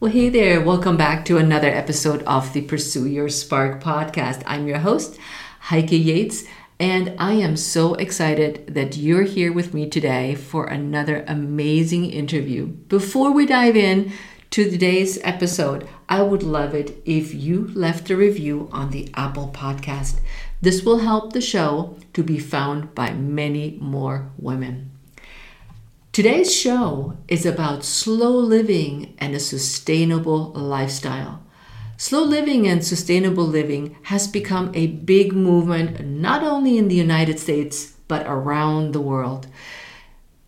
Well, hey there. Welcome back to another episode of the Pursue Your Spark podcast. I'm your host, Heike Yates, and I am so excited that you're here with me today for another amazing interview. Before we dive in to today's episode, I would love it if you left a review on the Apple podcast. This will help the show to be found by many more women. Today's show is about slow living and a sustainable lifestyle. Slow living and sustainable living has become a big movement not only in the United States but around the world.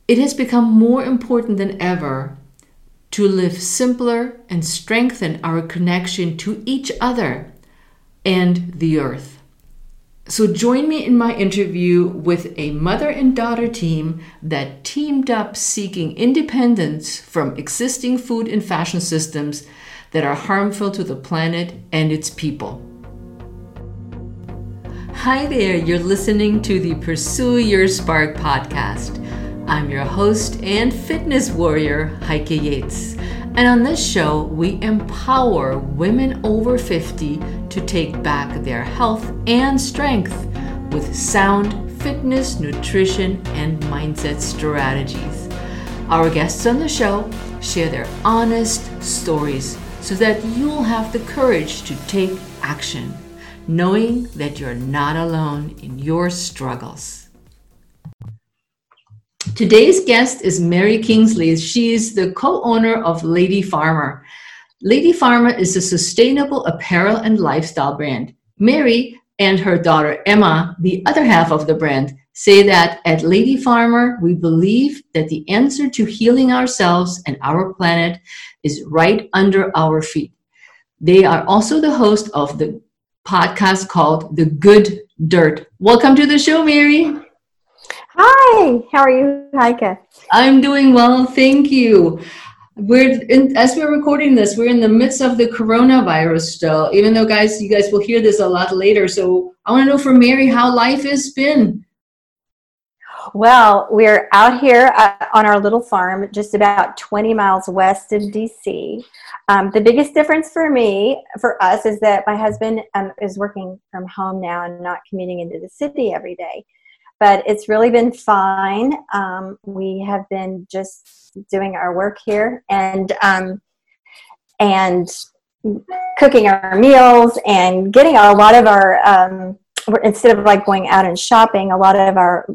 It has become more important than ever to live simpler and strengthen our connection to each other and the earth. So, join me in my interview with a mother and daughter team that teamed up seeking independence from existing food and fashion systems that are harmful to the planet and its people. Hi there, you're listening to the Pursue Your Spark podcast. I'm your host and fitness warrior, Heike Yates. And on this show, we empower women over 50 to take back their health and strength with sound fitness, nutrition, and mindset strategies. Our guests on the show share their honest stories so that you'll have the courage to take action, knowing that you're not alone in your struggles. Today's guest is Mary Kingsley. She is the co owner of Lady Farmer. Lady Farmer is a sustainable apparel and lifestyle brand. Mary and her daughter Emma, the other half of the brand, say that at Lady Farmer, we believe that the answer to healing ourselves and our planet is right under our feet. They are also the host of the podcast called The Good Dirt. Welcome to the show, Mary. Hi, how are you, Heike? I'm doing well, thank you. We're in, as we're recording this, we're in the midst of the coronavirus still. Even though, guys, you guys will hear this a lot later. So I want to know from Mary how life has been. Well, we're out here uh, on our little farm, just about 20 miles west of DC. Um, the biggest difference for me, for us, is that my husband um, is working from home now and not commuting into the city every day but it's really been fine. Um, we have been just doing our work here and um, and cooking our meals and getting a lot of our um, instead of like going out and shopping, a lot of our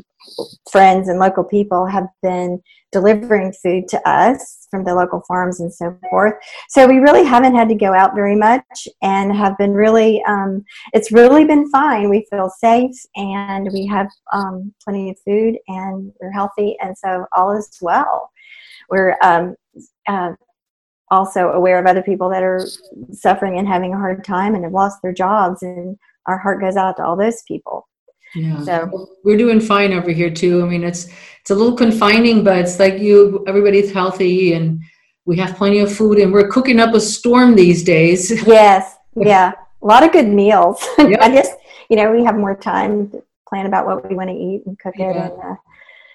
friends and local people have been delivering food to us from the local farms and so forth. So we really haven't had to go out very much and have been really, um, it's really been fine. We feel safe and we have um, plenty of food and we're healthy, and so all is well. We're um, uh, also aware of other people that are suffering and having a hard time and have lost their jobs, and our heart goes out to all those people. Yeah. So we're doing fine over here too. I mean, it's it's a little confining, but it's like you everybody's healthy and we have plenty of food and we're cooking up a storm these days. Yes. Yeah. A lot of good meals. Yep. I guess, you know, we have more time to plan about what we want to eat and cook yeah. it. And, uh,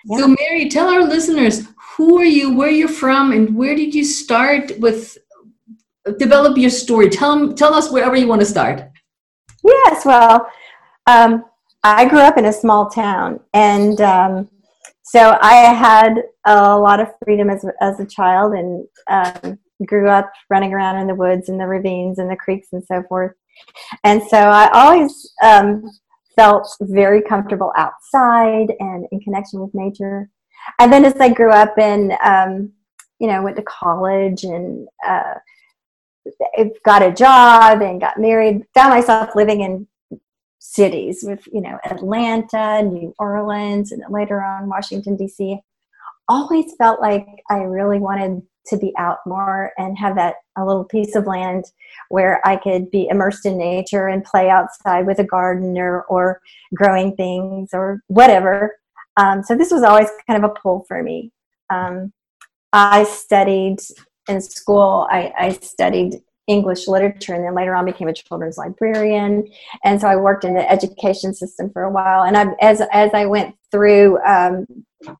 yeah. So Mary, tell our listeners who are you, where you're from, and where did you start with develop your story? Tell them, tell us wherever you want to start. Yes, well, um, I grew up in a small town, and um, so I had a lot of freedom as as a child, and um, grew up running around in the woods and the ravines and the creeks and so forth. And so I always um, felt very comfortable outside and in connection with nature. And then as I grew up and um, you know went to college and uh, got a job and got married, found myself living in cities with you know atlanta new orleans and later on washington d.c always felt like i really wanted to be out more and have that a little piece of land where i could be immersed in nature and play outside with a gardener or, growing things or whatever. Um, so this was always kind of a pull for me. Um, i studied in school. I, I studied English literature and then later on became a children's librarian. And so I worked in the education system for a while. And I, as, as I went through um,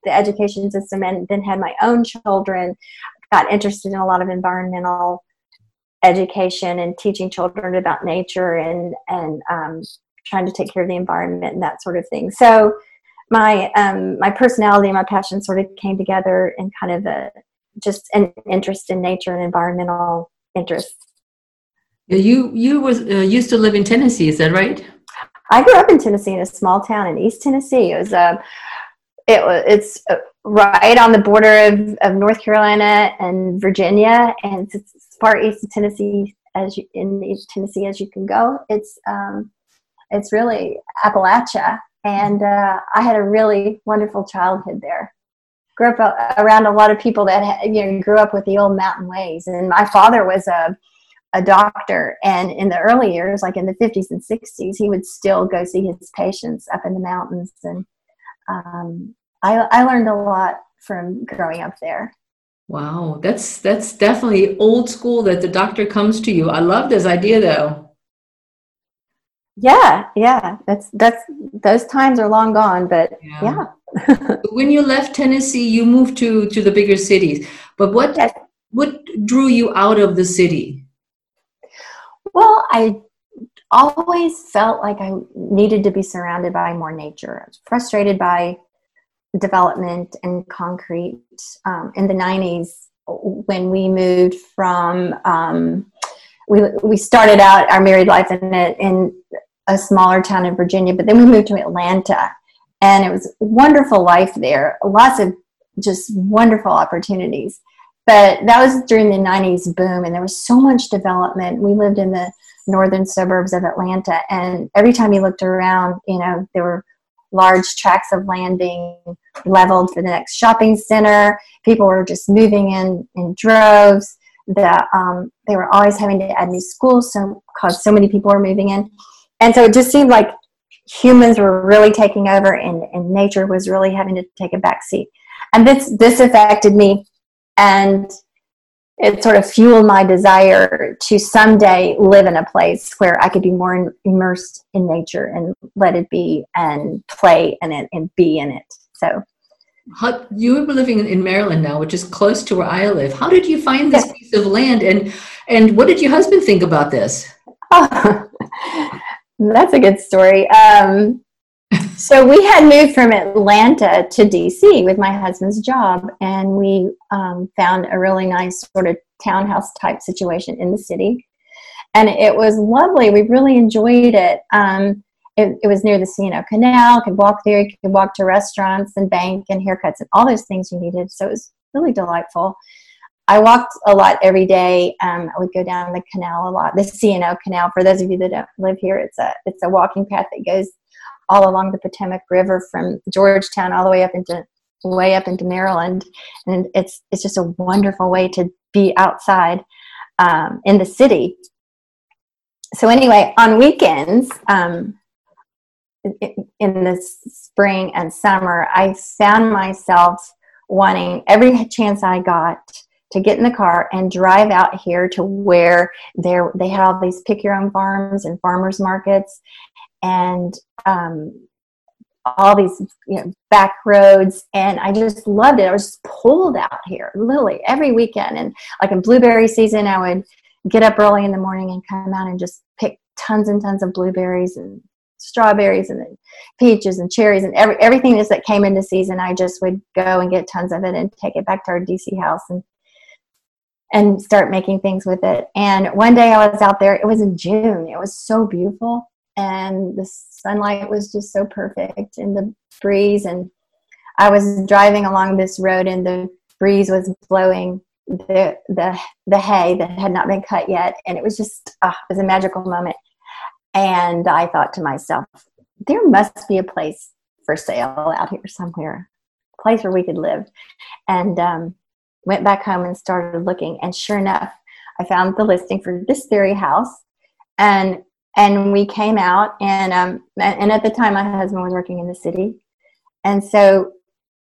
the education system and then had my own children, got interested in a lot of environmental education and teaching children about nature and and um, trying to take care of the environment and that sort of thing. So my um, my personality and my passion sort of came together in kind of a just an interest in nature and environmental interests. You you was uh, used to live in Tennessee, is that right? I grew up in Tennessee in a small town in East Tennessee. It was uh, it it's uh, right on the border of, of North Carolina and Virginia, and it's as far east of Tennessee as you in East Tennessee as you can go. It's um, it's really Appalachia, and uh, I had a really wonderful childhood there. Grew up around a lot of people that you know grew up with the old mountain ways, and my father was a a doctor. And in the early years like in the 50s and 60s he would still go see his patients up in the mountains. And um, I, I learned a lot from growing up there. Wow. That's that's definitely old school that the doctor comes to you. I love this idea though. Yeah yeah. That's that's those times are long gone but yeah, yeah. when you left tennessee you moved to to the bigger cities. But what yes. what drew you out of the city well, I always felt like I needed to be surrounded by more nature. I was frustrated by development and concrete. Um, in the 90s, when we moved from, um, we, we started out our married life in a, in a smaller town in Virginia, but then we moved to Atlanta. And it was wonderful life there, lots of just wonderful opportunities but that was during the 90s boom and there was so much development. We lived in the northern suburbs of atlanta and every time you looked around you know there were large tracts of land being leveled for the next shopping center. People were just moving in in droves. That um, they were always having to add new schools so because so many people were moving in. And so it just seemed like humans were really taking over and, and nature was really having to take a back seat and this this affected me and it sort of fueled my desire to someday live in a place where I could be more in, immersed in nature and let it be and play in it and be in it. So, how, you were living in Maryland now, which is close to where I live. How did you find this piece of land, and and what did your husband think about this? Oh, that's a good story. Um, so we had moved from Atlanta to DC with my husband's job, and we um, found a really nice sort of townhouse type situation in the city, and it was lovely. We really enjoyed it. Um, it, it, was near the C&O Canal. Could walk there. You could walk to restaurants and bank and haircuts and all those things you needed. So it was really delightful. I walked a lot every day. Um, I would go down the canal a lot. The C&O Canal. For those of you that don't live here, it's a it's a walking path that goes all along the Potomac River from Georgetown all the way up into way up into Maryland, and it's it's just a wonderful way to be outside um, in the city. So anyway, on weekends, um, in the spring and summer, I found myself wanting every chance I got to get in the car and drive out here to where there they had all these pick your own farms and farmers markets and um, all these you know, back roads and i just loved it. I was just pulled out here literally every weekend. And like in blueberry season i would get up early in the morning and come out and just pick tons and tons of blueberries and strawberries and peaches and cherries and every, everything that came into season i just would go and get tons of it and take it back to our dc house and and start making things with it. And one day i was out there it was in june it was so beautiful and the sunlight was just so perfect and the breeze and i was driving along this road and the breeze was blowing the the the hay that had not been cut yet and it was just uh, it was a magical moment. And i thought to myself there must be a place for sale out here somewhere a place where we could live. And um, went back home and started looking and sure enough i found the listing for this very house and and we came out and um, and at the time my husband was working in the city. And so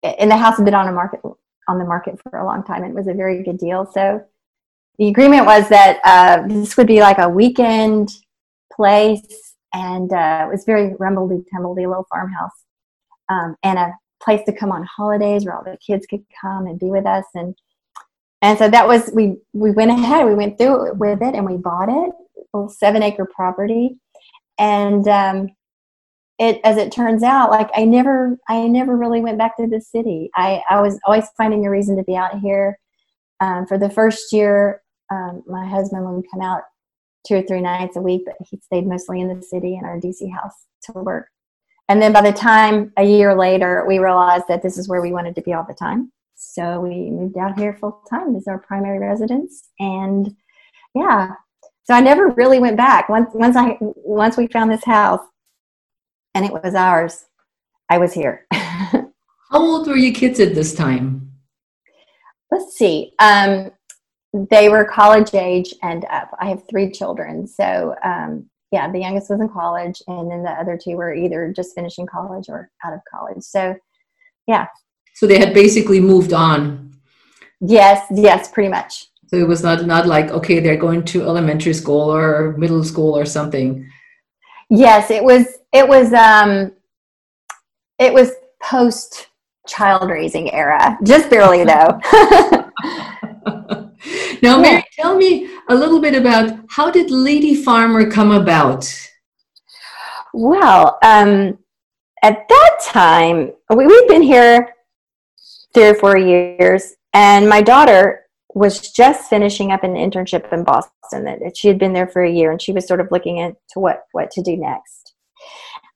and the house had been on a market on the market for a long time. And it was a very good deal. So the agreement was that uh, this would be like a weekend place and uh, it was very rumbledy tumbledy little farmhouse um, and a place to come on holidays where all the kids could come and be with us. And and so that was we we went ahead we went through with it and we bought it a seven acre property. And um, it as it turns out like i never i never really went back to the city. I i was always finding a reason to be out here. Um, for the first year um, my husband would come out two or three nights a week but he stayed mostly in the city in our dc house to work. And then by the time a year later we realized that this is where we wanted to be all the time. So we moved out here full time as our primary residence. And yeah so i never really went back. Once once i once we found this house and it was ours i was here. How old were your kids at this time? Let's see. Um, they were college age and up. I have three children. So um, yeah the youngest was in college and then the other two were either just finishing college or out of college. So yeah. So they had basically moved on. Yes, yes, pretty much. So it was not not like okay, they're going to elementary school or middle school or something. Yes, it was. It was. Um, it was post child raising era, just barely though. now, Mary, tell me a little bit about how did Lady Farmer come about? Well, um, at that time, we, we've been here three or four years. And my daughter was just finishing up an internship in Boston. That she had been there for a year, and she was sort of looking into what what to do next.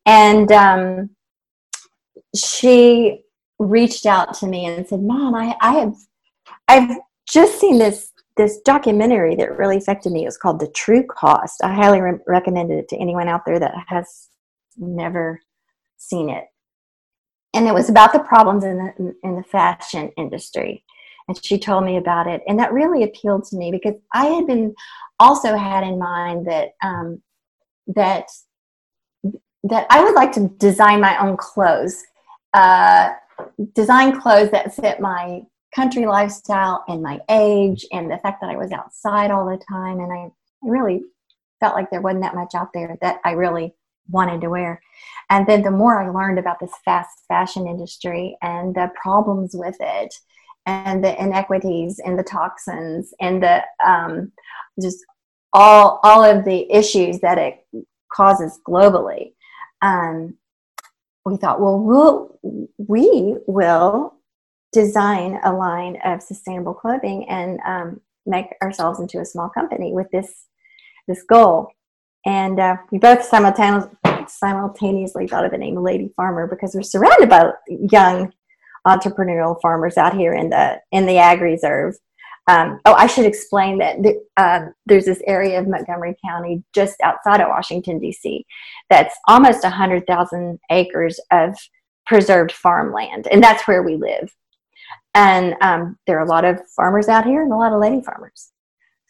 And um, she reached out to me and said, "Mom, I, I have I've just seen this this documentary that really affected me. It was called The True Cost. I highly re- recommend it to anyone out there that has never seen it and it was about the problems in the in the fashion industry and she told me about it and that really appealed to me because i had been also had in mind that um, that that i would like to design my own clothes uh, design clothes that fit my country lifestyle and my age and the fact that i was outside all the time and i really felt like there wasn't that much out there that i really wanted to wear. And then the more I learned about this fast fashion industry and the problems with it, and the inequities and the toxins and the um, just all all of the issues that it causes globally, um, we thought, well, we'll we will design a line of sustainable clothing and um, make ourselves into a small company with this this goal. And uh, we both simultaneously simultaneously thought of the name Lady Farmer because we're surrounded by young entrepreneurial farmers out here in the in the ag reserve. Um, oh, I should explain that uh, there's this area of Montgomery County just outside of Washington D.C. that's almost hundred thousand acres of preserved farmland, and that's where we live. And um, there are a lot of farmers out here and a lot of lady farmers.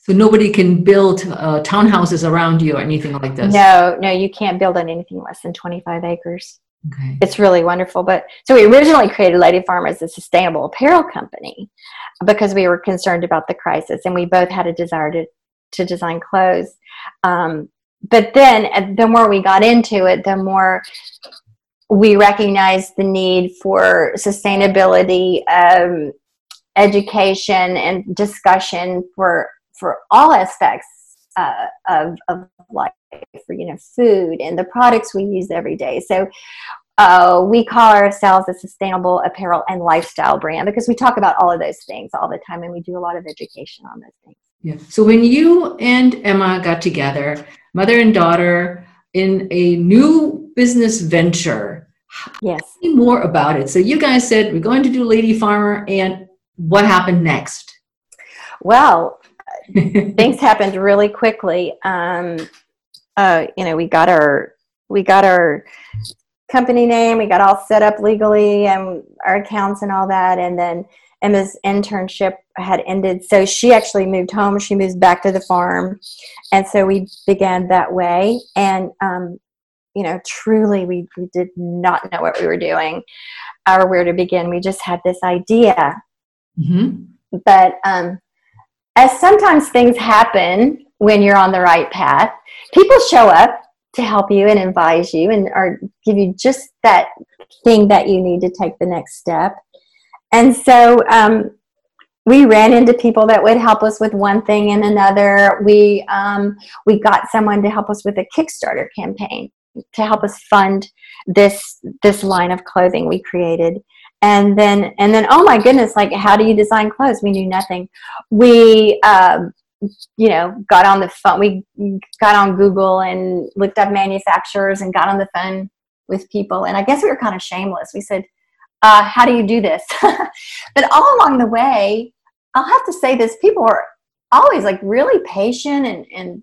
So nobody can build uh, townhouses around you or anything like this. No, no, you can't build on anything less than 25 acres. Okay. It's really wonderful. But so we originally created Lady Farm as a sustainable apparel company because we were concerned about the crisis and we both had a desire to, to design clothes. Um, but then the more we got into it, the more we recognized the need for sustainability, um, education, and discussion for for all aspects uh, of, of life, for you know, food and the products we use every day. So uh, we call ourselves a sustainable apparel and lifestyle brand because we talk about all of those things all the time, and we do a lot of education on those things. Yeah. So when you and Emma got together, mother and daughter, in a new business venture, yes, more about it. So you guys said we're going to do Lady Farmer, and what happened next? Well, things happened really quickly. Um, uh, you know, we got our we got our company name, we got all set up legally, and our accounts and all that, and then Emma's internship had ended, so she actually moved home. She moved back to the farm, and so we began that way. And um, you know, truly, we, we did not know what we were doing or where to begin. We just had this idea, mm-hmm. but um, as sometimes things happen when you're on the right path, people show up to help you and advise you and or give you just that thing that you need to take the next step. And so um, we ran into people that would help us with one thing and another. We um, we got someone to help us with a Kickstarter campaign to help us fund this this line of clothing we created and then and then oh my goodness like how do you design clothes? We knew nothing. We um, you know got on the phone we got on google and looked up manufacturers and got on the phone with people. And i guess we were kind of shameless. We said uh, how do you do this? But all along the way i'll have to say this people are always like really patient and, and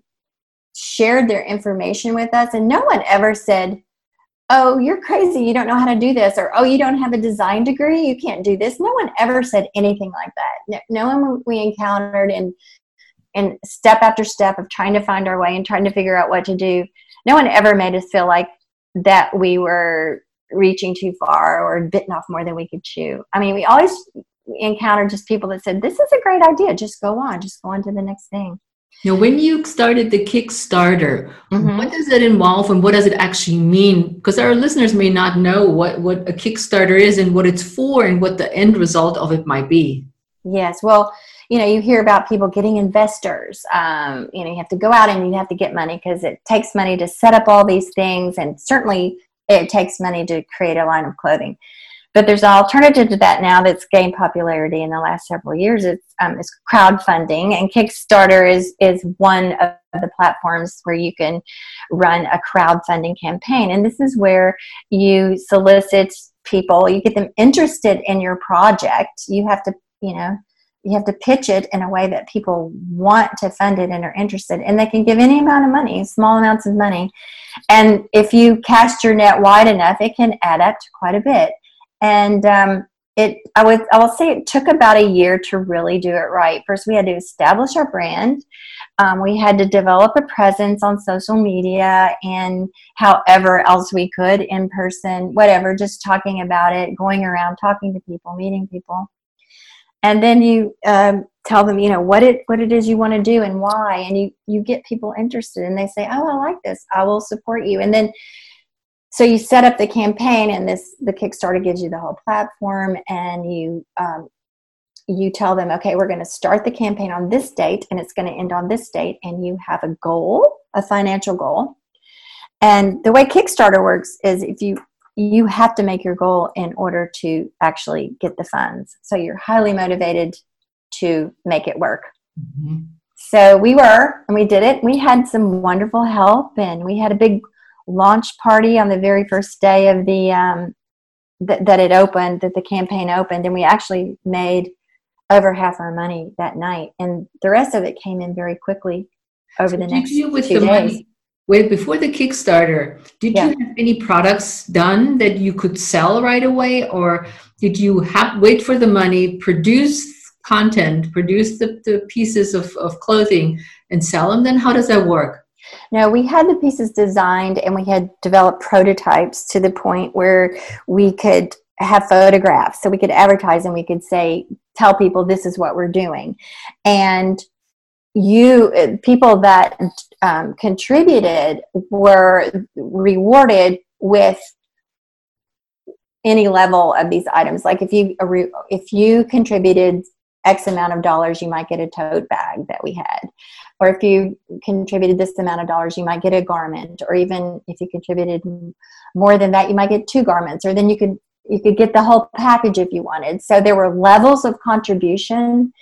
shared their information with us. And no one ever said oh, you're crazy. You don't know how to do this. Or, oh, you don't have a design degree. You can't do this. No one ever said anything like that. No, one we encountered in, in step after step of trying to find our way and trying to figure out what to do. No one ever made us feel like that we were reaching too far or bitten off more than we could chew. I mean, we always encountered just people that said, this is a great idea. Just go on. Just go on to the next thing. Now, when you started the Kickstarter, mm-hmm. what does it involve and what does it actually mean? Because our listeners may not know what, what a Kickstarter is and what it's for and what the end result of it might be. Yes. Well, you know, you hear about people getting investors. Um, you know, you have to go out and you have to get money because it takes money to set up all these things, and certainly it takes money to create a line of clothing. But there's an alternative to that now that's gained popularity in the last several years. It's, um, it's crowdfunding, and Kickstarter is is one of the platforms where you can run a crowdfunding campaign. And this is where you solicit people, you get them interested in your project. You have to, you know, you have to pitch it in a way that people want to fund it and are interested and they can give any amount of money small amounts of money and if you cast your net wide enough it can add up to quite a bit and um, it I would I will say it took about a year to really do it right. First, we had to establish our brand. Um, we had to develop a presence on social media and however else we could in person, whatever, just talking about it, going around, talking to people, meeting people. And then you um, tell them, you know, what it what it is you want to do and why, and you you get people interested, and they say, "Oh, I like this. I will support you." And then so you set up the campaign and this the kickstarter gives you the whole platform and you um, you tell them okay we're going to start the campaign on this date and it's going to end on this date and you have a goal a financial goal. And the way kickstarter works is if you you have to make your goal in order to actually get the funds. So you're highly motivated to make it work. Mm-hmm. so we were and we did it. We had some wonderful help and we had a big launch party on the very first day of the um, th- that it opened, that the campaign opened, and we actually made over half our money that night, and the rest of it came in very quickly over the next you with two the days. Money, wait, before the Kickstarter, did yeah. you have any products done that you could sell right away, or did you have wait for the money, produce content, produce the, the pieces of, of clothing, and sell them? Then how does that work? No, we had the pieces designed and we had developed prototypes to the point where we could have photographs. So we could advertise and we could say tell people this is what we're doing. And you people that um, contributed were rewarded with any level of these items. Like if you if you contributed x amount of dollars you might get a tote bag that we had or if you contributed this amount of dollars you might get a garment or even if you contributed more than that you might get two garments or then you could you could get the whole package if you wanted. So there were levels of contribution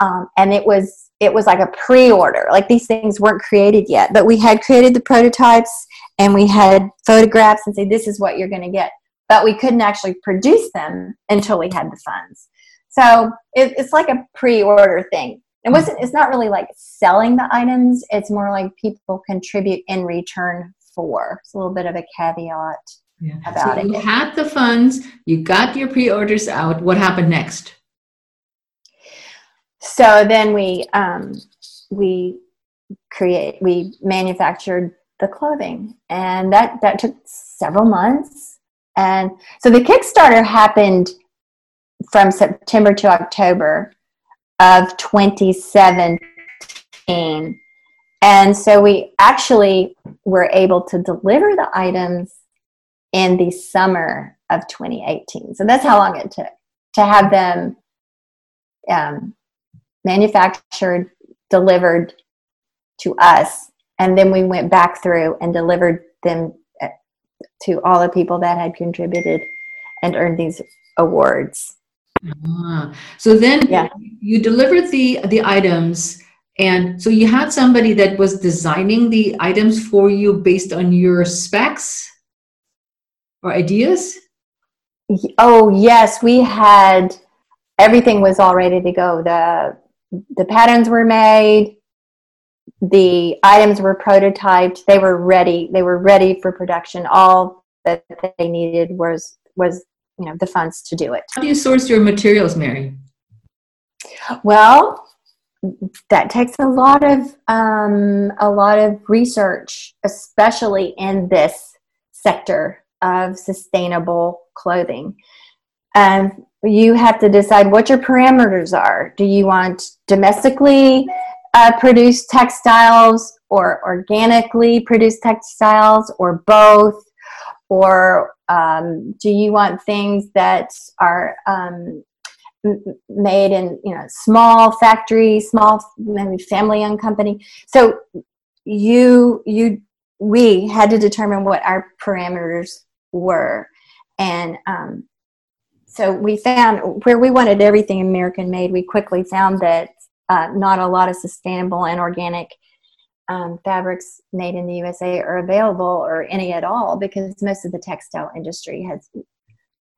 um, and it was it was like a pre-order. Like these things weren't created yet but we had created the prototypes and we had photographs and say this is what you're going to get. But we couldn't actually produce them until we had the funds. So it, it's like a pre-order thing it wasn't it's not really like selling the items it's more like people contribute in return for. It's a little bit of a caveat yeah. about so it. you had the funds you got your pre-orders out what happened next? So then we um, we create we manufactured the clothing and that that took several months. And so the kickstarter happened from september to october of 2017. And so we actually were able to deliver the items in the summer of 2018. So that's how long it took to have them um, manufactured, delivered to us, and then we went back through and delivered them uh, to all the people that had contributed and earned these awards. Ah, so then yeah. you delivered the the items and so you had somebody that was designing the items for you based on your specs or ideas? Oh, yes, we had everything was all ready to go. The the patterns were made, the items were prototyped, they were ready. They were ready for production. All that they needed was was you know the funds to do it. How do you source your materials, Mary? Well, that takes a lot of um, a lot of research, especially in this sector of sustainable clothing. And you have to decide what your parameters are. Do you want domestically uh, produced textiles or organically produced textiles or both? Or um, do you want things that are um, made in you know small factory small maybe family owned company? So you you we had to determine what our parameters were. And um, so we found where we wanted everything american made we quickly found that uh, not a lot of sustainable and organic um, fabrics made in the usa are available or any at all because most of the textile industry has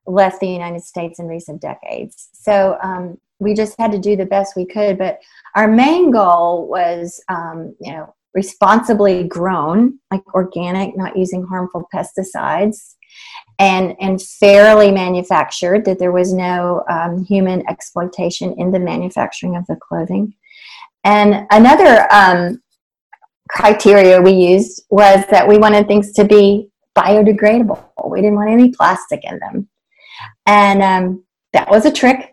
left the United States in recent decades. So um, we just had to do the best we could. But our main goal was, um, you know, responsibly grown, like organic, not using harmful pesticides, and and fairly manufactured. That there was no um, human exploitation in the manufacturing of the clothing. And another um, criteria we used was that we wanted things to be biodegradable. We didn't want any plastic in them and um, that was a trick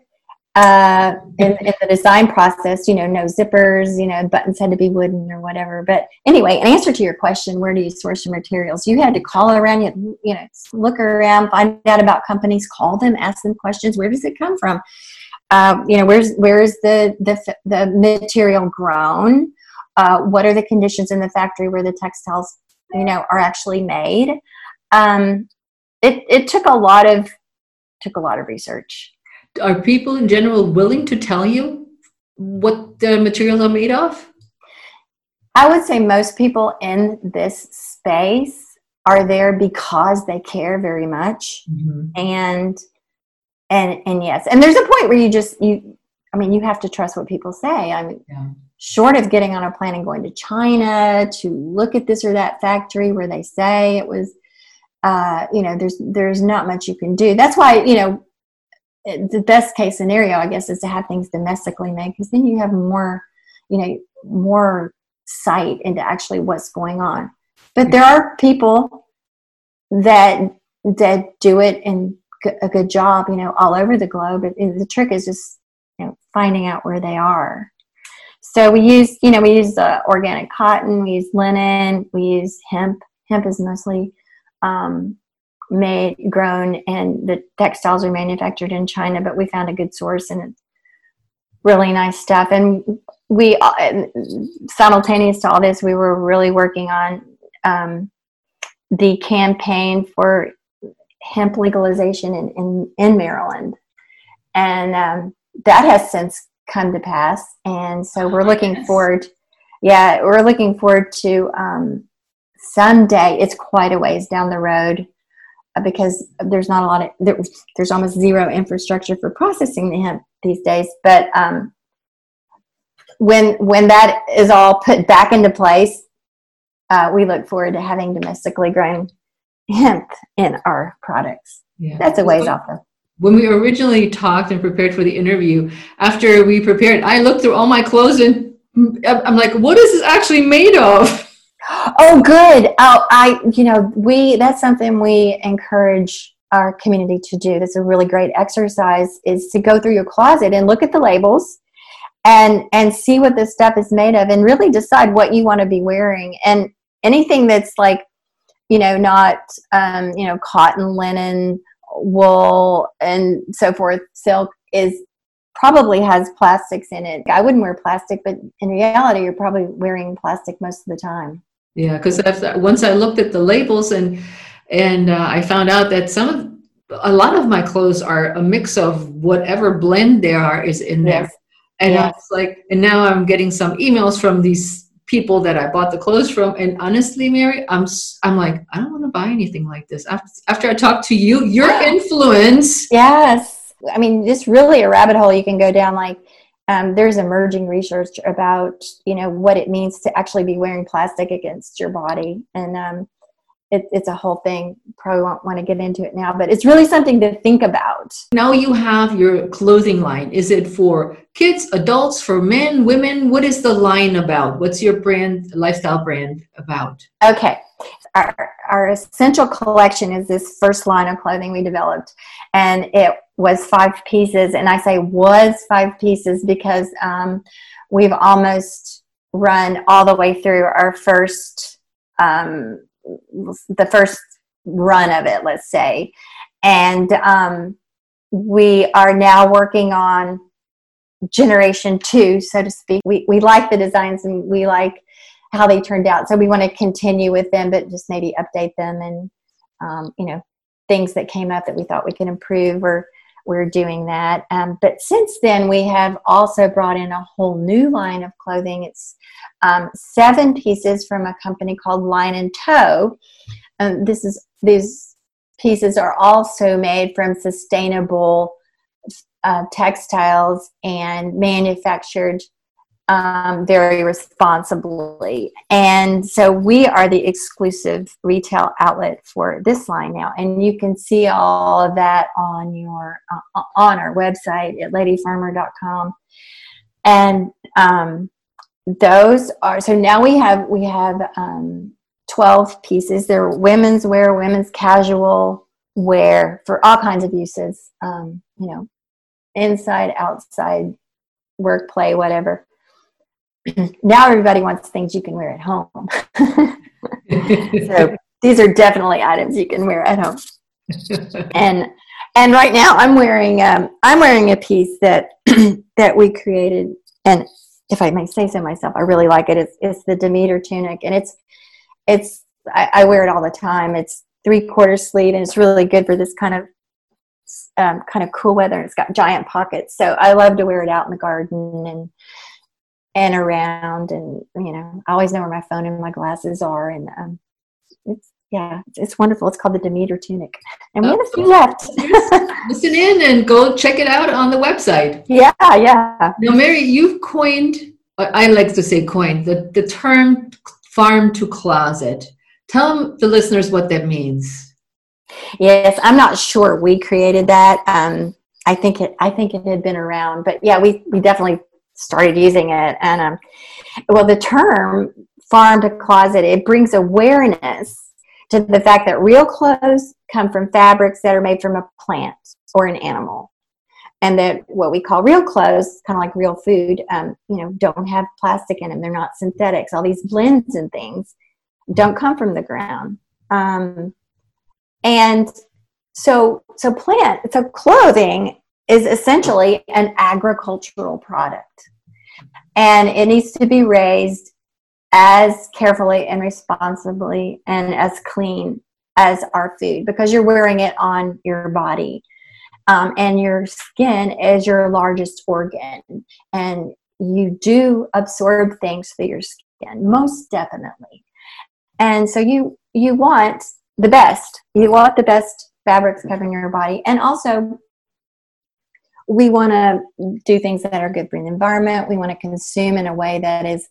uh, in, in, the design process. You know, no zippers. You know, buttons had to be wooden or whatever. But anyway, in answer to your question, where do you source your materials? You had to call around. You you know, look around, find out about companies, call them, ask them questions. Where does it come from? Uh, you know, where's where's the the the material grown? Uh, what are the conditions in the factory where the textiles you know are actually made? Um, it it took a lot of took a lot of research. Are people in general willing to tell you what the materials are made of? I would say most people in this space are there because they care very much. Mm-hmm. And and and yes, and there's a point where you just you I mean you have to trust what people say. I mean yeah. Short of getting on a plane and going to China to look at this or that factory where they say it was uh, you know, there's there's not much you can do. That's why you know the best case scenario, I guess, is to have things domestically made because then you have more, you know, more sight into actually what's going on. But there are people that that do it in a good job, you know, all over the globe. the trick is just you know finding out where they are. So we use, you know, we use uh, organic cotton, we use linen, we use hemp. Hemp is mostly um, made, grown, and the textiles are manufactured in China. But we found a good source, and it's really nice stuff. And we, uh, simultaneous to all this, we were really working on um, the campaign for hemp legalization in, in, in Maryland. And um, that has since come to pass. And so we're looking forward, yeah, we're looking forward to um, someday it's quite a ways down the road uh, because there's not a lot of there, there's almost zero infrastructure for processing the hemp these days but um, when when that is all put back into place uh, we look forward to having domestically grown hemp in our products yeah. that's a ways off though when we originally talked and prepared for the interview after we prepared i looked through all my clothes and i'm like what is this actually made of Oh, good. Oh, I, you know, we, that's something we encourage our community to do. That's a really great exercise is to go through your closet and look at the labels and, and see what this stuff is made of and really decide what you want to be wearing. And anything that's like, you know, not, um, you know, cotton, linen, wool, and so forth, silk is probably has plastics in it. I wouldn't wear plastic, but in reality, you're probably wearing plastic most of the time. Yeah, because once I looked at the labels and and uh, I found out that some of a lot of my clothes are a mix of whatever blend there are is in there. And yes. it's like, and now I'm getting some emails from these people that I bought the clothes from. And honestly, Mary, I'm I'm like, I don't want to buy anything like this. After after I talk to you, your influence. Yes, I mean, just really a rabbit hole you can go down. Like, um, there's emerging research about you know what it means to actually be wearing plastic against your body, and um, it, it's a whole thing. Probably won't want to get into it now, but it's really something to think about. Now you have your clothing line. Is it for kids, adults, for men, women? What is the line about? What's your brand, lifestyle brand about? Okay. Our, our essential collection is this first line of clothing we developed, and it was five pieces. And I say was five pieces because um, we've almost run all the way through our first um, the first run of it, let's say. And um, we are now working on generation two, so to speak. We, we like the designs and we like how they turned out. So we want to continue with them, but just maybe update them and, um, you know, things that came up that we thought we could improve or we're doing that. Um, but since then, we have also brought in a whole new line of clothing. It's um, seven pieces from a company called Line and Toe. Um, this is these pieces are also made from sustainable uh, textiles and manufactured um, very responsibly. And so we are the exclusive retail outlet for this line now. And you can see all of that on your uh, on our website at ladyfarmer.com. And um, those are so now we have we have um, 12 pieces. They're women's wear, women's casual wear for all kinds of uses. Um, you know, inside, outside, work, play, whatever. now everybody wants things you can wear at home. so these are definitely items you can wear at home. and and right now I'm wearing um, I'm wearing a piece that that we created, and if I may say so myself, I really like it. It's it's the Demeter tunic, and it's it's I, I wear it all the time. It's three quarter sleeve, and it's really good for this kind of um, kind of cool weather. and It's got giant pockets, so I love to wear it out in the garden and and around and you know i always know where my phone and my glasses are and um, it's yeah it's, wonderful. It's called the demeter tunic. And we have a few left. Listen in and go check it out on the website. Yeah yeah. Now mary you've coined i like to say coined the, the term farm to closet. Tell the listeners what that means. Yes i'm not sure we created that. Um, I think it. I think it had been around, but yeah, we we definitely started using it. And um, well, the term farm to closet it brings awareness to the fact that real clothes come from fabrics that are made from a plant or an animal. And that what we call real clothes, kind of like real food, um, you know, don't have plastic in them. They're not synthetics. All these blends and things don't come from the ground. Um, and so, so plant, so clothing is essentially an agricultural product. And it needs to be raised as carefully and responsibly and as clean as our food because you're wearing it on your body. Um, and your skin is your largest organ. And you do absorb things through your skin, most definitely. And so you you want the best. You want the best fabrics covering your body. And also we want to do things that are good for the environment. We want to consume in a way that is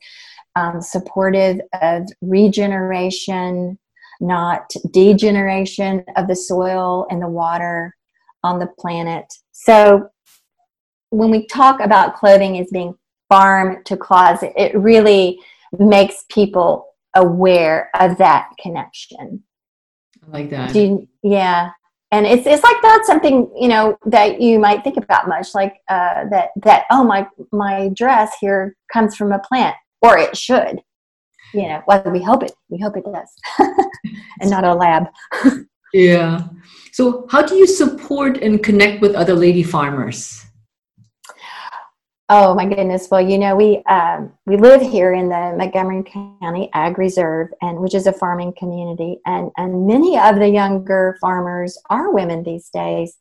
um, supportive of regeneration, not degeneration of the soil and the water on the planet. So, when we talk about clothing as being farm to closet, it really makes people aware of that connection. I like that. You, yeah and it's it's like not something you know that you might think about much like uh, that that oh my my dress here comes from a plant or it should. You know well we hope it we hope it does and not a lab. Yeah. So how do you support and connect with other lady farmers Oh my goodness! Well, you know, we um, we live here in the Montgomery County Ag Reserve, and which is a farming community, and and many of the younger farmers are women these days.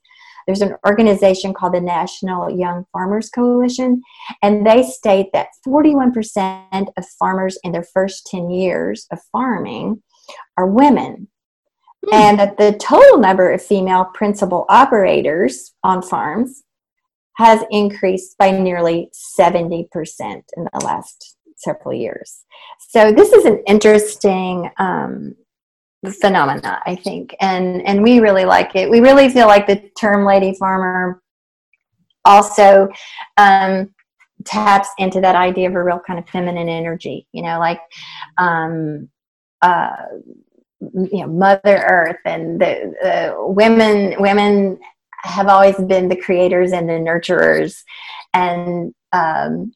There's an organization called the National Young Farmers Coalition, and they state that 41% of farmers in their first 10 years of farming are women. Mm. And that the total number of female principal operators on farms has increased by nearly 70% in the last several years. So this is an interesting um, phenomena, I think, and and we really like it. We really feel like the term "lady farmer" also um, taps into that idea of a real kind of feminine energy. You know, like um, uh, you know, Mother Earth and the, women. Women have always been the creators and the nurturers, and um,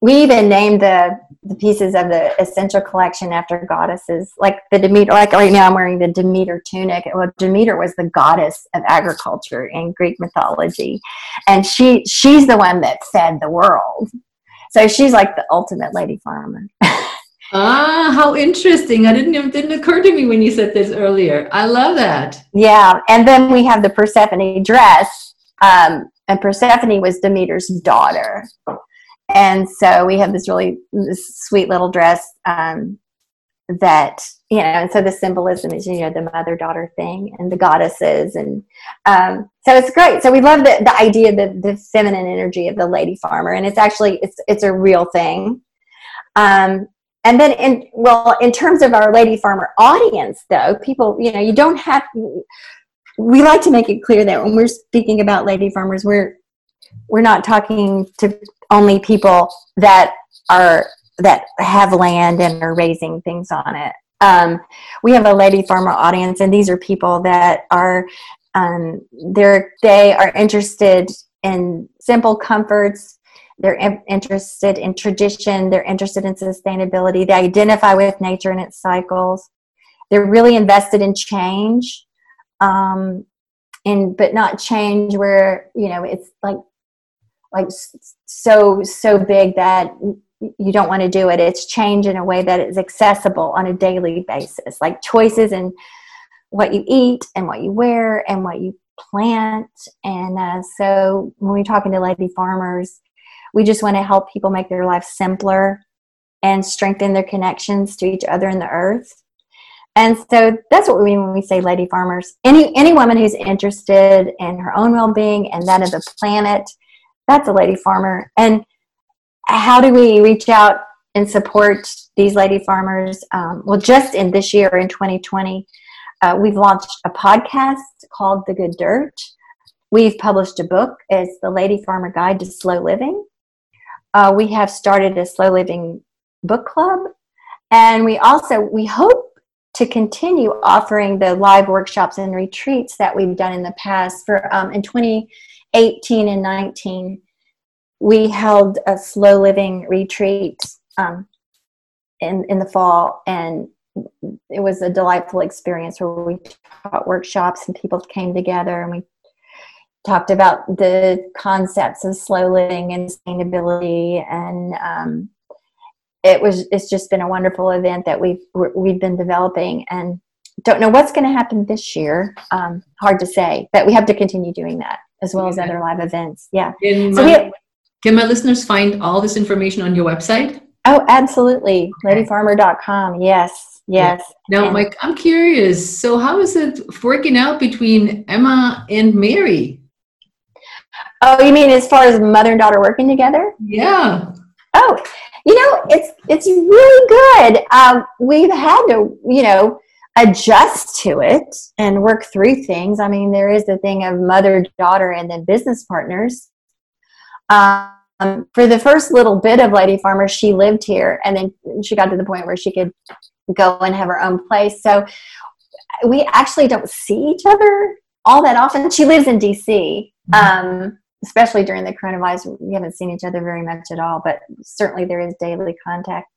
we even named the the pieces of the essential collection after goddesses like the demeter like right now i'm wearing the demeter tunic. Well demeter was the goddess of agriculture in greek mythology. And she she's the one that fed the world. So she's like the ultimate lady farmer ah how interesting. I didn't it didn't occur to me when you said this earlier. I love that. Yeah and then we have the persephone dress um, and persephone was demeter's daughter. And so we have this really this sweet little dress um, that you know and so the symbolism is you know the mother daughter thing and the goddesses and um, so it's great. So we love the, the idea the, the feminine energy of the lady farmer and it's actually it's it's a real thing. Um, and then in well in terms of our lady farmer audience though people you know you don't have we like to make it clear that when we're speaking about lady farmers we're we're not talking to only people that are that have land and are raising things on it. Um, we have a lady farmer audience, and these are people that are um, they're they are interested in simple comforts. They're interested in tradition. They're interested in sustainability. They identify with nature and its cycles. They're really invested in change, um, and but not change where you know it's like like so so big that you don't want to do it it's change in a way that is accessible on a daily basis like choices in what you eat and what you wear and what you plant and uh, so when we're talking to lady farmers we just want to help people make their life simpler and strengthen their connections to each other and the earth and so that's what we mean when we say lady farmers any any woman who's interested in her own well-being and that of the planet that's a lady farmer. And how do we reach out and support these lady farmers? Um, well, just in this year, in 2020, uh, we've launched a podcast called The Good Dirt. We've published a book. It's The Lady Farmer Guide to Slow Living. Uh, we have started a slow living book club. And we also, we hope to continue offering the live workshops and retreats that we've done in the past for um, in 2018 and 19, we held a slow living retreat um, in, in the fall, and it was a delightful experience where we taught workshops and people came together and we talked about the concepts of slow living and sustainability and um, it was it's just been a wonderful event that we've we've been developing and don't know what's going to happen this year um, hard to say but we have to continue doing that as well as other live events. Yeah. Can so my, we, can my listeners find all this information on your website? Oh, absolutely. Okay. Ladyfarmer.com. Yes. Yes. Now, and, Mike, I'm curious. So, how is it working out between Emma and Mary? Oh, you mean as far as mother and daughter working together? Yeah. Oh, you know, it's it's really good. Um, we've had to, you know, adjust to it and work through things. I mean, there is the thing of mother, daughter, and then business partners. Um, for the first little bit of Lady Farmer, she lived here, and then she got to the point where she could go and have her own place. So we actually don't see each other all that often. She lives in DC. Um, especially during the coronavirus, we haven't seen each other very much at all, but certainly there is daily contact.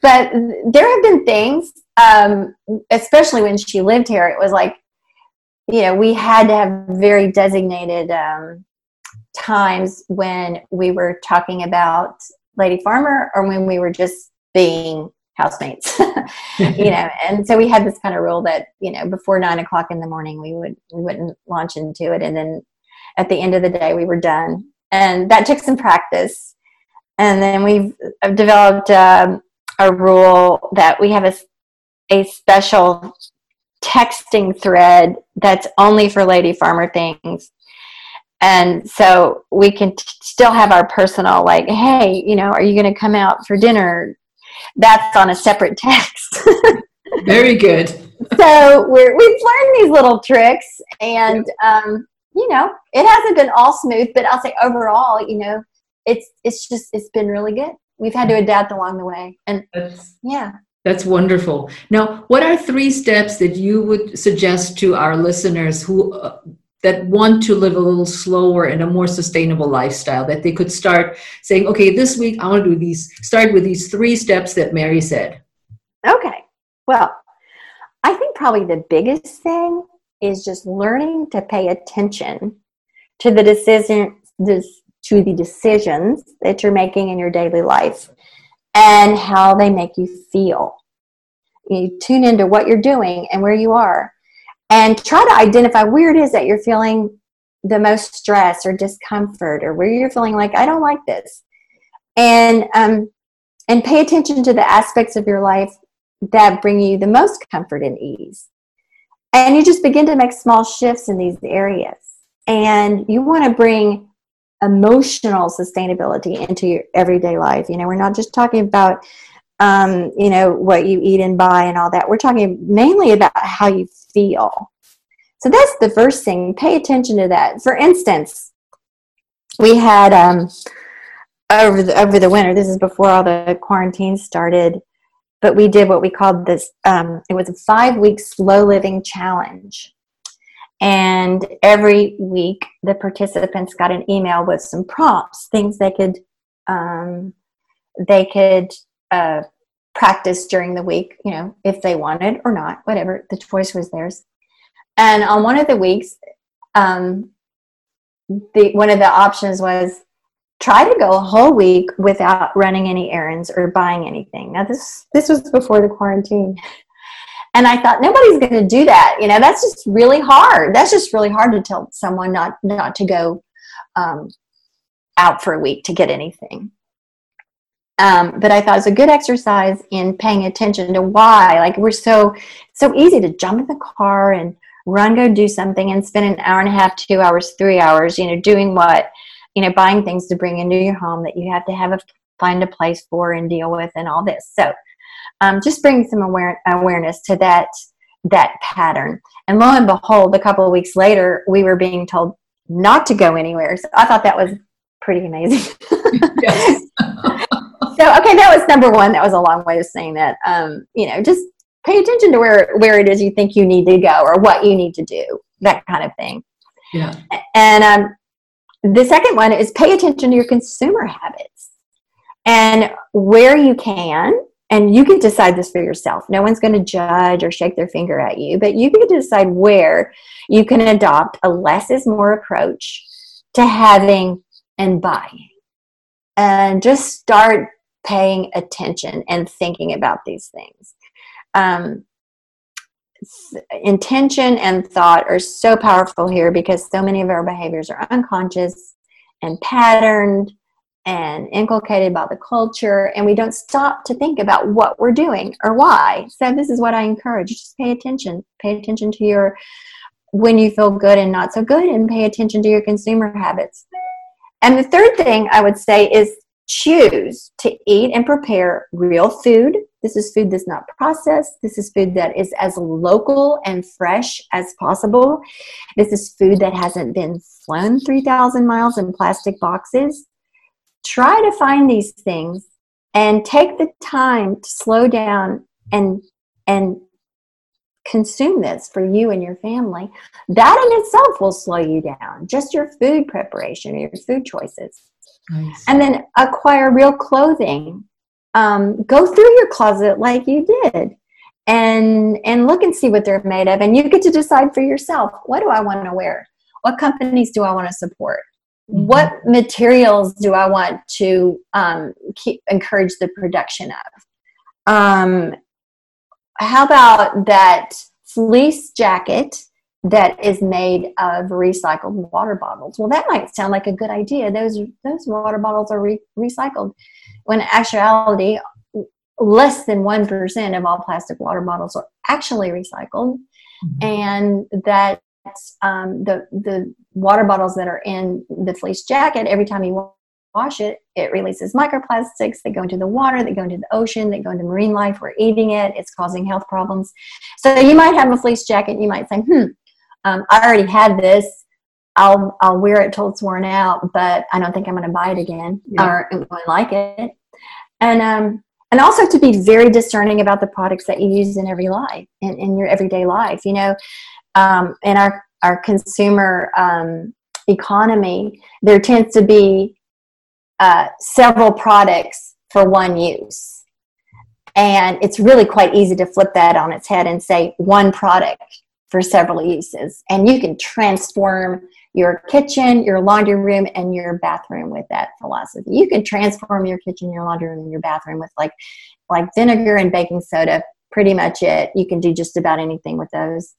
But there have been things, um, especially when she lived here, it was like, you know, we had to have very designated um, times when we were talking about Lady Farmer or when we were just being housemates, you know. And so we had this kind of rule that you know before nine o'clock in the morning we would we wouldn't launch into it, and then at the end of the day we were done. And that took some practice. And then we've developed um, a rule that we have a, a special texting thread that's only for lady farmer things and so we can t- still have our personal like hey you know are you going to come out for dinner that's on a separate text very good so we're, we've learned these little tricks and um, you know it hasn't been all smooth but i'll say overall you know it's it's just it's been really good. We've had to adapt along the way and that's, yeah. that's wonderful. Now what are three steps that you would suggest to our listeners who uh, that want to live a little slower and a more sustainable lifestyle that they could start saying okay this week i want to do these start with these three steps that mary said okay. Well i think probably the biggest thing is just learning to pay attention to the decision to the decisions that you're making in your daily life and how they make you feel. You tune into what you're doing and where you are and try to identify where it is that you're feeling the most stress or discomfort or where you're feeling like i don't like this. And um, and pay attention to the aspects of your life that bring you the most comfort and ease and you just begin to make small shifts in these areas. And you want to bring emotional sustainability into your everyday life. You know we're not just talking about um, you know what you eat and buy and all that. We're talking mainly about how you feel. So that's the first thing. Pay attention to that. For instance we had um, over the over the winter this is before all the quarantine started but we did what we called this um, it was a five week slow living challenge and every week the participants got an email with some prompts things they could um, they could uh, practice during the week, you know, if they wanted or not, whatever. The choice was theirs. And on one of the weeks, um, the one of the options was try to go a whole week without running any errands or buying anything. Now this this was before the quarantine. And I thought nobody's going to do that. You know, that's just really hard. That's just really hard to tell someone not not to go um, out for a week to get anything. Um, but I thought it was a good exercise in paying attention to why. Like we're so so easy to jump in the car and run, go do something, and spend an hour and a half, two hours, three hours, you know, doing what, you know, buying things to bring into your home that you have to have a find a place for and deal with, and all this. So, um, just bring some aware, awareness to that that pattern. And lo and behold, a couple of weeks later, we were being told not to go anywhere. So I thought that was pretty amazing. yes. so okay that was number one that was a long way of saying that um, you know just pay attention to where where it is you think you need to go or what you need to do that kind of thing yeah and um, the second one is pay attention to your consumer habits and where you can and you can decide this for yourself no one's going to judge or shake their finger at you but you can decide where you can adopt a less is more approach to having and buying and just start paying attention and thinking about these things. Um, intention and thought are so powerful here because so many of our behaviors are unconscious and patterned and inculcated by the culture and we don't stop to think about what we're doing or why. So this is what i encourage. Just pay attention. Pay attention to your when you feel good and not so good and pay attention to your consumer habits. And the third thing i would say is choose to eat and prepare real food. This is food that's not processed. This is food that is as local and fresh as possible. This is food that hasn't been flown 3,000 miles in plastic boxes. Try to find these things and take the time to slow down and and consume this for you and your family. That in itself will slow you down. Just your food preparation, your food choices. Nice. And then acquire real clothing. Um, go through your closet like you did and and look and see what they're made of and you get to decide for yourself what do i want to wear what companies do i want to support Mm-hmm. What materials do I want to um, keep, encourage the production of? Um, how about that fleece jacket that is made of recycled water bottles? Well, that might sound like a good idea. Those those water bottles are re- recycled. When in actuality, less than 1% of all plastic water bottles are actually recycled. Mm-hmm. And that um, the, the water bottles that are in the fleece jacket, every time you wash it, it releases microplastics that go into the water, that go into the ocean, that go into marine life. We're eating it. It's causing health problems. So you might have a fleece jacket. You might say, hmm, um, I already had this. I'll, I'll wear it till it's worn out, but I don't think I'm going to buy it again yeah. or like it. And, um, and also to be very discerning about the products that you use in every life in, in your everyday life you know um, in our our consumer um, economy there tends to be uh, several products for one use and it's really quite easy to flip that on its head and say one product for several uses and you can transform your kitchen, your laundry room, and your bathroom with that philosophy. You can transform your kitchen, your laundry room, and your bathroom with like like vinegar and baking soda. Pretty much it. You can do just about anything with those.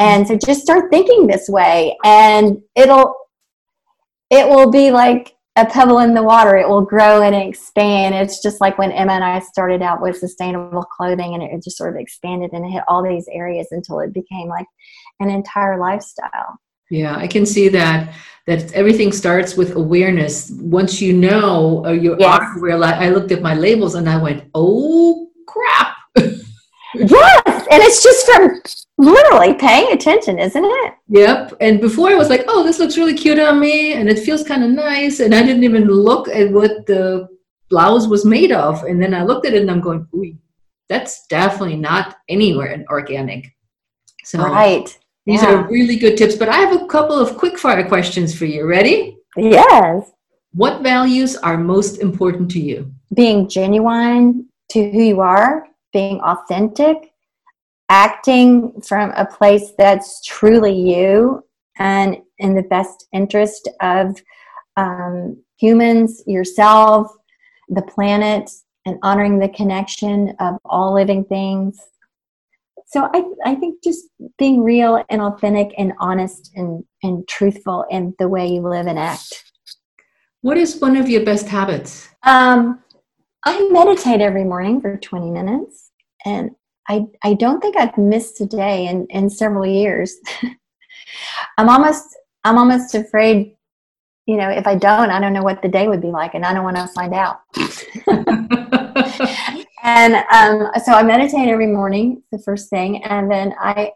And so just start thinking this way, and it'll it will be like a pebble in the water. It will grow and expand. It's just like when Emma and I started out with sustainable clothing, and it just sort of expanded and hit all these areas until it became like an entire lifestyle. Yeah, I can see that that everything starts with awareness. Once you know uh, or you yes. are aware, I looked at my labels and I went, "Oh crap!" yes, and it's just from literally paying attention, isn't it? Yep. And before I was like, "Oh, this looks really cute on me, and it feels kind of nice," and I didn't even look at what the blouse was made of. And then I looked at it and I'm going, "Ooh, that's definitely not anywhere organic." So right these yeah. are really good tips, but I have a couple of quick fire questions for you. Ready? Yes. What values are most important to you? Being genuine to who you are, being authentic, acting from a place that's truly you and in the best interest of um, humans, yourself, the planet, and honoring the connection of all living things so I, I think just being real and authentic and honest and, and truthful in the way you live and act. What is one of your best habits? Um, I meditate every morning for 20 minutes, and I, I don't think I've missed a day in, in several years. I'm almost I'm almost afraid, you know, if I don't, I don't know what the day would be like, and I don't want to find out. And um, so I meditate every morning, the first thing, and then I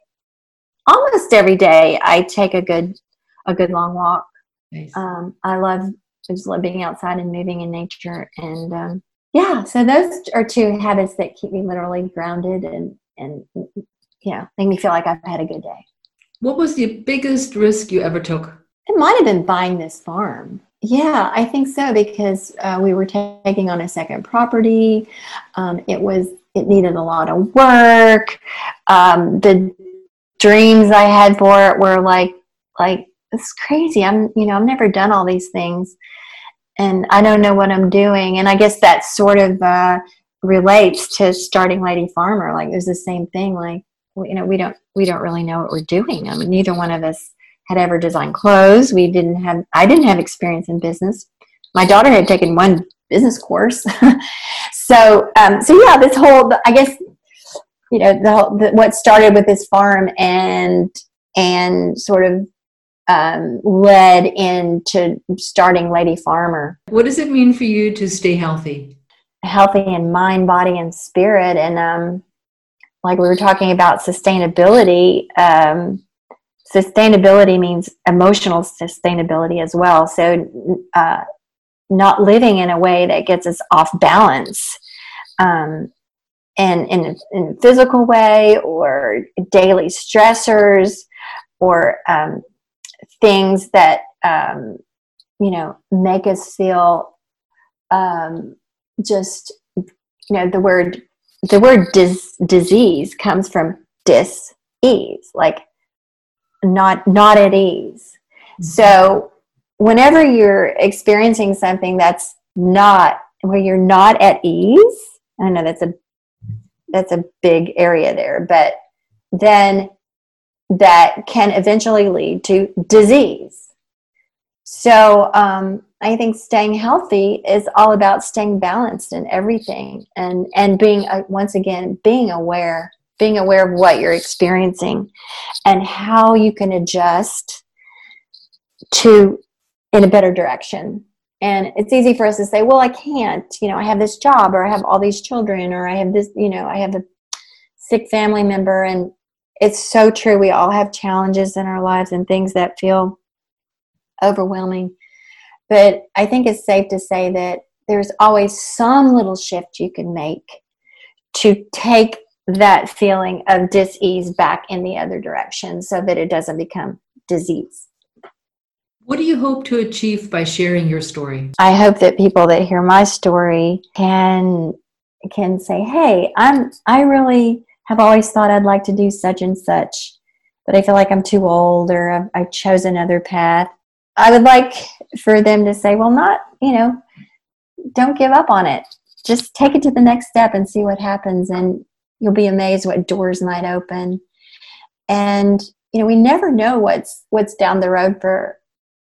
almost every day I take a good a good long walk. Nice. Um, I love I just love being outside and moving in nature, and um, yeah. So those are two habits that keep me literally grounded and and yeah, make me feel like I've had a good day. What was the biggest risk you ever took? It might have been buying this farm. Yeah, I think so because uh, we were taking on a second property. Um, it was it needed a lot of work. Um, the dreams I had for it were like like it's crazy. I'm you know I've never done all these things, and I don't know what I'm doing. And I guess that sort of uh, relates to starting Lady Farmer. Like there's the same thing. Like you know we don't we don't really know what we're doing. I mean neither one of us had ever designed clothes. We didn't have, I didn't have experience in business. My daughter had taken one business course. so, um, so yeah, this whole, I guess, you know, the, the, what started with this farm and, and sort of um, led into starting Lady Farmer. What does it mean for you to stay healthy? Healthy in mind, body, and spirit. And um, like we were talking about sustainability, um, sustainability means emotional sustainability as well. So, uh, not living in a way that gets us off balance, um, and in, in a physical way, or daily stressors, or um, things that um, you know make us feel um, just you know the word the word dis- disease comes from dis ease like not not at ease. Mm-hmm. So whenever you're experiencing something that's not where you're not at ease, I know that's a that's a big area there, but then that can eventually lead to disease. So um, I think staying healthy is all about staying balanced in everything and and being uh, once again being aware, being aware of what you're experiencing and how you can adjust to in a better direction. And it's easy for us to say, well, I can't, you know, I have this job or I have all these children or I have this, you know, I have a sick family member and it's so true. We all have challenges in our lives and things that feel overwhelming. But I think it's safe to say that there's always some little shift you can make to take that feeling of dis-ease back in the other direction so that it doesn't become disease. What do you hope to achieve by sharing your story? I hope that people that hear my story can can say, "Hey, I'm I really have always thought I'd like to do such and such, but I feel like I'm too old or I've, I chose another path." I would like for them to say, "Well, not, you know, don't give up on it. Just take it to the next step and see what happens and you'll be amazed what doors might open." And you know, we never know what's what's down the road for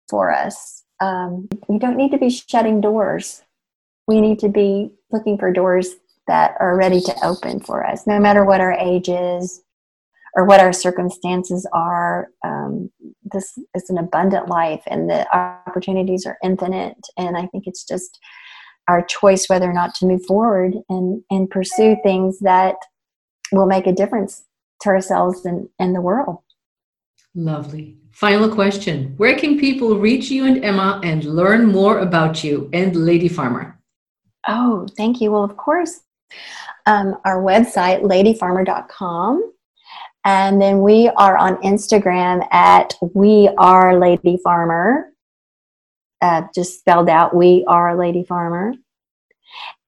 for us. Um, we don't need to be shutting doors. We need to be looking for doors that are ready to open for us, no matter what our age is or what our circumstances are. Um, this is an abundant life, and the opportunities are infinite. And I think it's just our choice whether or not to move forward and, and pursue things that will make a difference to ourselves and, and the world. Lovely. Final question Where can people reach you and Emma and learn more about you and Lady Farmer? Oh, thank you. Well, of course, um, our website, ladyfarmer.com. And then we are on Instagram at We Are Lady Farmer, uh, just spelled out We Are Lady Farmer.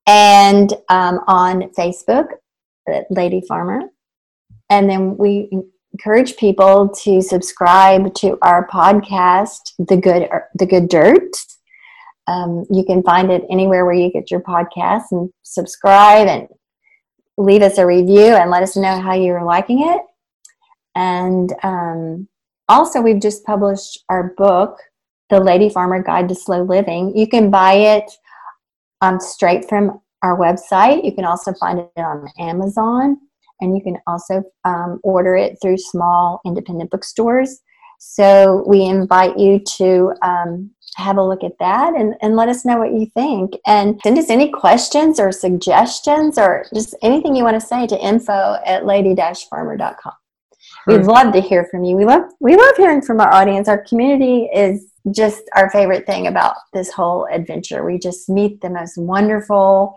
And um, on Facebook, Lady Farmer. And then we encourage people to subscribe to our podcast, The Good The Good Dirt. Um, you can find it anywhere where you get your podcasts and subscribe and leave us a review and let us know how you're liking it. And um, also, we've just published our book, The Lady Farmer Guide to Slow Living. You can buy it um, straight from our website. You can also find it on Amazon and you can also um, order it through small independent bookstores. So we invite you to um, have a look at that and, and let us know what you think. And send us any questions or suggestions or just anything you want to say to info at lady-farmer.com. We'd love to hear from you. We love we love hearing from our audience. Our community is just our favorite thing about this whole adventure. We just meet the most wonderful,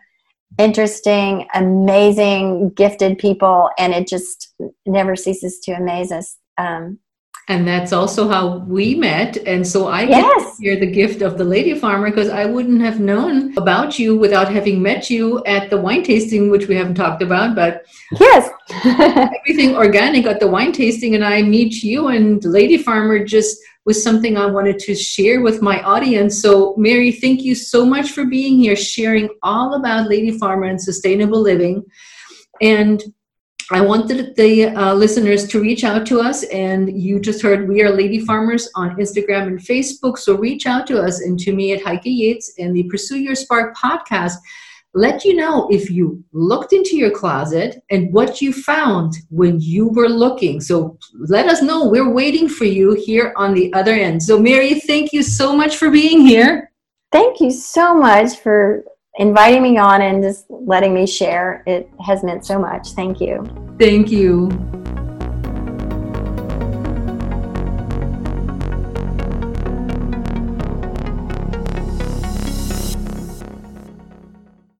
interesting, amazing, gifted people, and it just never ceases to amaze us. Um, and that's also how we met. And so I yes. get the gift of the lady farmer because I wouldn't have known about you without having met you at the wine tasting, which we haven't talked about. But yes, everything organic at the wine tasting, and I meet you and lady farmer just was something I wanted to share with my audience. So, Mary, thank you so much for being here, sharing all about Lady Farmer and sustainable living. And I wanted the uh, listeners to reach out to us, and you just heard we are Lady Farmers on Instagram and Facebook. So reach out to us and to me at Heike Yates and the Pursue Your Spark podcast let you know if you looked into your closet and what you found when you were looking. So let us know. We're waiting for you here on the other end. So, Mary, thank you so much for being here. Thank you so much for inviting me on and just letting me share. It has meant so much. Thank you. Thank you.